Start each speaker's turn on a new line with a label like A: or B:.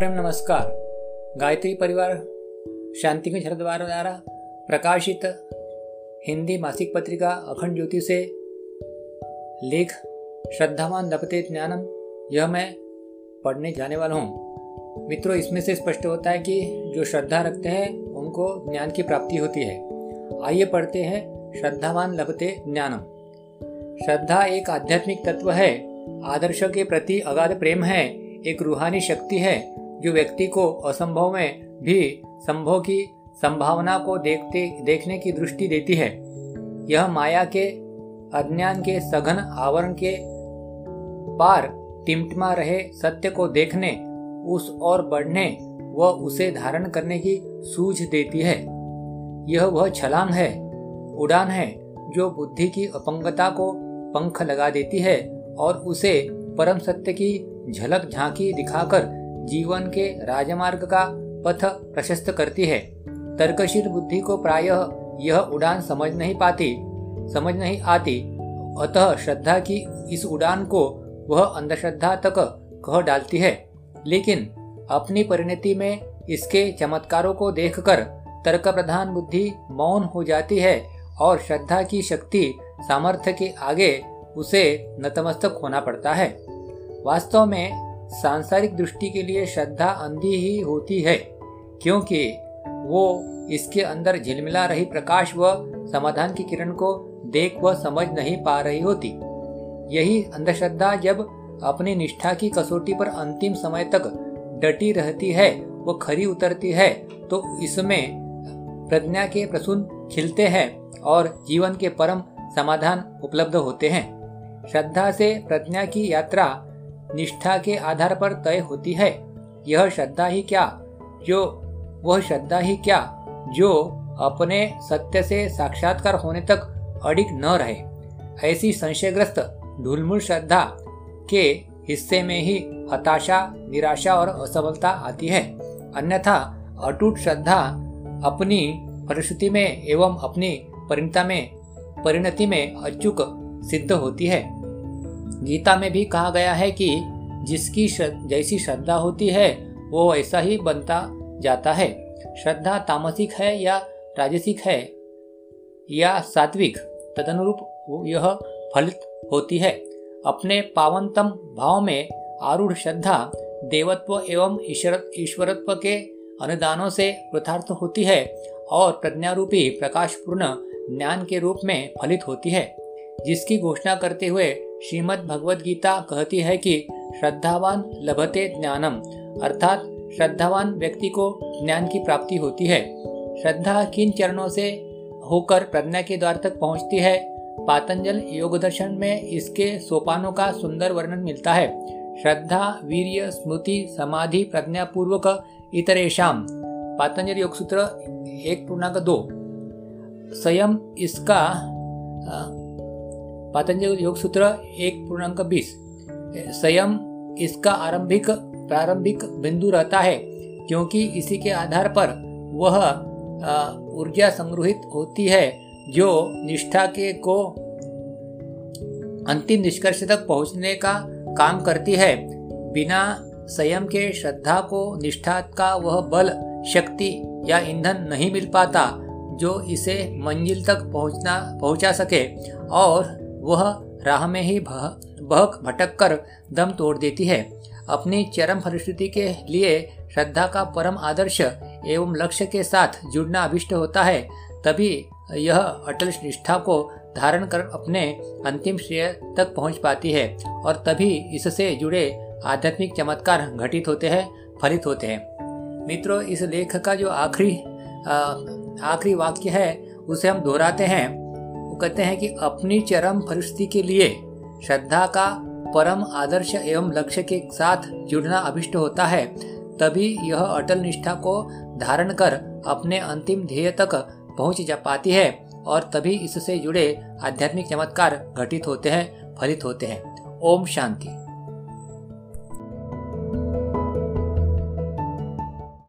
A: प्रेम नमस्कार। गायत्री परिवार, शांति के शरद्वार द्वारा प्रकाशित हिंदी मासिक पत्रिका अखंड ज्योति से लेख श्रद्धावान लपते ज्ञानम, यह मैं पढ़ने जाने वाला हूँ। मित्रों, इसमें से स्पष्ट होता है कि जो श्रद्धा रखते हैं, उनको ज्ञान की प्राप्ति होती है। आइए पढ़ते हैं श्रद्धावान लभते ज्ञानम। श्रद्धा एक आध्यात्मिक तत्व है। आदर्श के प्रति अगाध प्रेम है। एक रूहानी शक्ति है। जो व्यक्ति को असंभव में भी संभव की संभावना को देखते, देखने की दृष्टि देती है, यह माया के अज्ञान के सघन आवरण के पार टिमटिमा रहे सत्य को देखने, उस और बढ़ने व उसे धारण करने की सूझ देती है। यह वह छलांग है, उड़ान है, जो बुद्धि की अपंगता को पंख लगा देती है और उसे परम सत्य की झलक झांकी दिखाकर जीवन के राजमार्ग का पथ प्रशस्त करती है। तर्कशील बुद्धि को प्रायः यह उड़ान समझ नहीं पाती, समझ नहीं आती। अतः श्रद्धा की इस उड़ान को वह अंधश्रद्धा तक कह डालती है। लेकिन अपनी परिणति में इसके चमत्कारों को देखकर तर्क प्रधान बुद्धि मौन हो जाती है और श्रद्धा की शक्ति सामर्थ्य के आगे उसे नतमस्तक होना पड़ता है। वास्तव में सांसारिक दृष्टि के लिए श्रद्धा अंधी ही होती है, क्योंकि वो इसके अंदर झिलमिला रही प्रकाश व समाधान की किरण को देख व समझ नहीं पा रही होती। यही अंधश्रद्धा जब अपनी निष्ठा की कसौटी पर अंतिम समय तक डटी रहती है वो खरी उतरती है तो इसमें प्रज्ञा के प्रसून खिलते हैं और जीवन के परम समाधान उपलब्ध होते हैं। श्रद्धा से प्रज्ञा की यात्रा निष्ठा के आधार पर तय होती है। यह श्रद्धा ही क्या? जो, वह श्रद्धा ही क्या? जो अपने सत्य से साक्षात्कार होने तक अडिग न रहे। ऐसी संशयग्रस्त, ढुलमुल श्रद्धा के हिस्से में ही हताशा, निराशा और असफलता आती है। अन्यथा, अटूट श्रद्धा अपनी परिस्थिति में एवं अपनी परिणता में, परिणति में अचूक सिद्ध होती है। गीता में भी कहा गया है कि जिसकी श्रद, जैसी श्रद्धा होती है वो ऐसा ही बनता जाता है। श्रद्धा तामसिक है या राजसिक है या सात्विक तदनुरूप यह फलित होती है। अपने पावनतम भाव में आरूढ़ श्रद्धा देवत्व एवं ईश्वरत्व के अनुदानों से प्रथार्थ होती है और प्रज्ञारूपी प्रकाशपूर्ण ज्ञान के रूप में फलित होती है जिसकी घोषणा करते हुए श्रीमद् भगवद गीता कहती है कि श्रद्धावान लभते ज्ञानम, अर्थात श्रद्धावान व्यक्ति को ज्ञान की प्राप्ति होती है। श्रद्धा किन चरणों से होकर प्रज्ञा के द्वार तक पहुँचती है? पातंजल योग दर्शन में इसके सोपानों का सुंदर वर्णन मिलता है। श्रद्धा, वीर्य, स्मृति, समाधि प्रज्ञा पूर्वक इतरेशम पातंजल योग सूत्र एक पूर्णांक दो। स्वयं इसका पातंजल योग सूत्र एक पूर्णांक बीस। स्वयं इसका आरंभिक, प्रारंभिक बिंदु रहता है, क्योंकि इसी के आधार पर वह ऊर्जा संग्रहित होती है, जो निष्ठा के, को अंतिम निष्कर्ष तक पहुँचने का काम करती है। बिना संयम के श्रद्धा को, निष्ठा का वह बल, शक्ति या ईंधन नहीं मिल पाता, जो इसे मंजिल तक पहुँचना, पहुँचा सके। और वह राह में ही बहक भटक कर दम तोड़ देती है। अपनी चरम परिस्थिति के लिए श्रद्धा का परम आदर्श एवं लक्ष्य के साथ जुड़ना अभिष्ट होता है, तभी यह अटल निष्ठा को धारण कर अपने अंतिम श्रेय तक पहुँच पाती है और तभी इससे जुड़े आध्यात्मिक चमत्कार घटित होते हैं, फलित होते हैं। मित्रों, इस लेख का जो आखिरी आखिरी वाक्य है, उसे हम दोहराते हैं। कहते हैं कि अपनी चरम परिस्थिति के लिए श्रद्धा का परम आदर्श एवं लक्ष्य के साथ जुड़ना अभिष्ट होता है। तभी यह अटल निष्ठा को धारण कर अपने अंतिम ध्येय तक पहुँच जा पाती है और तभी इससे जुड़े आध्यात्मिक चमत्कार घटित होते हैं, फलित होते हैं। ओम शांति।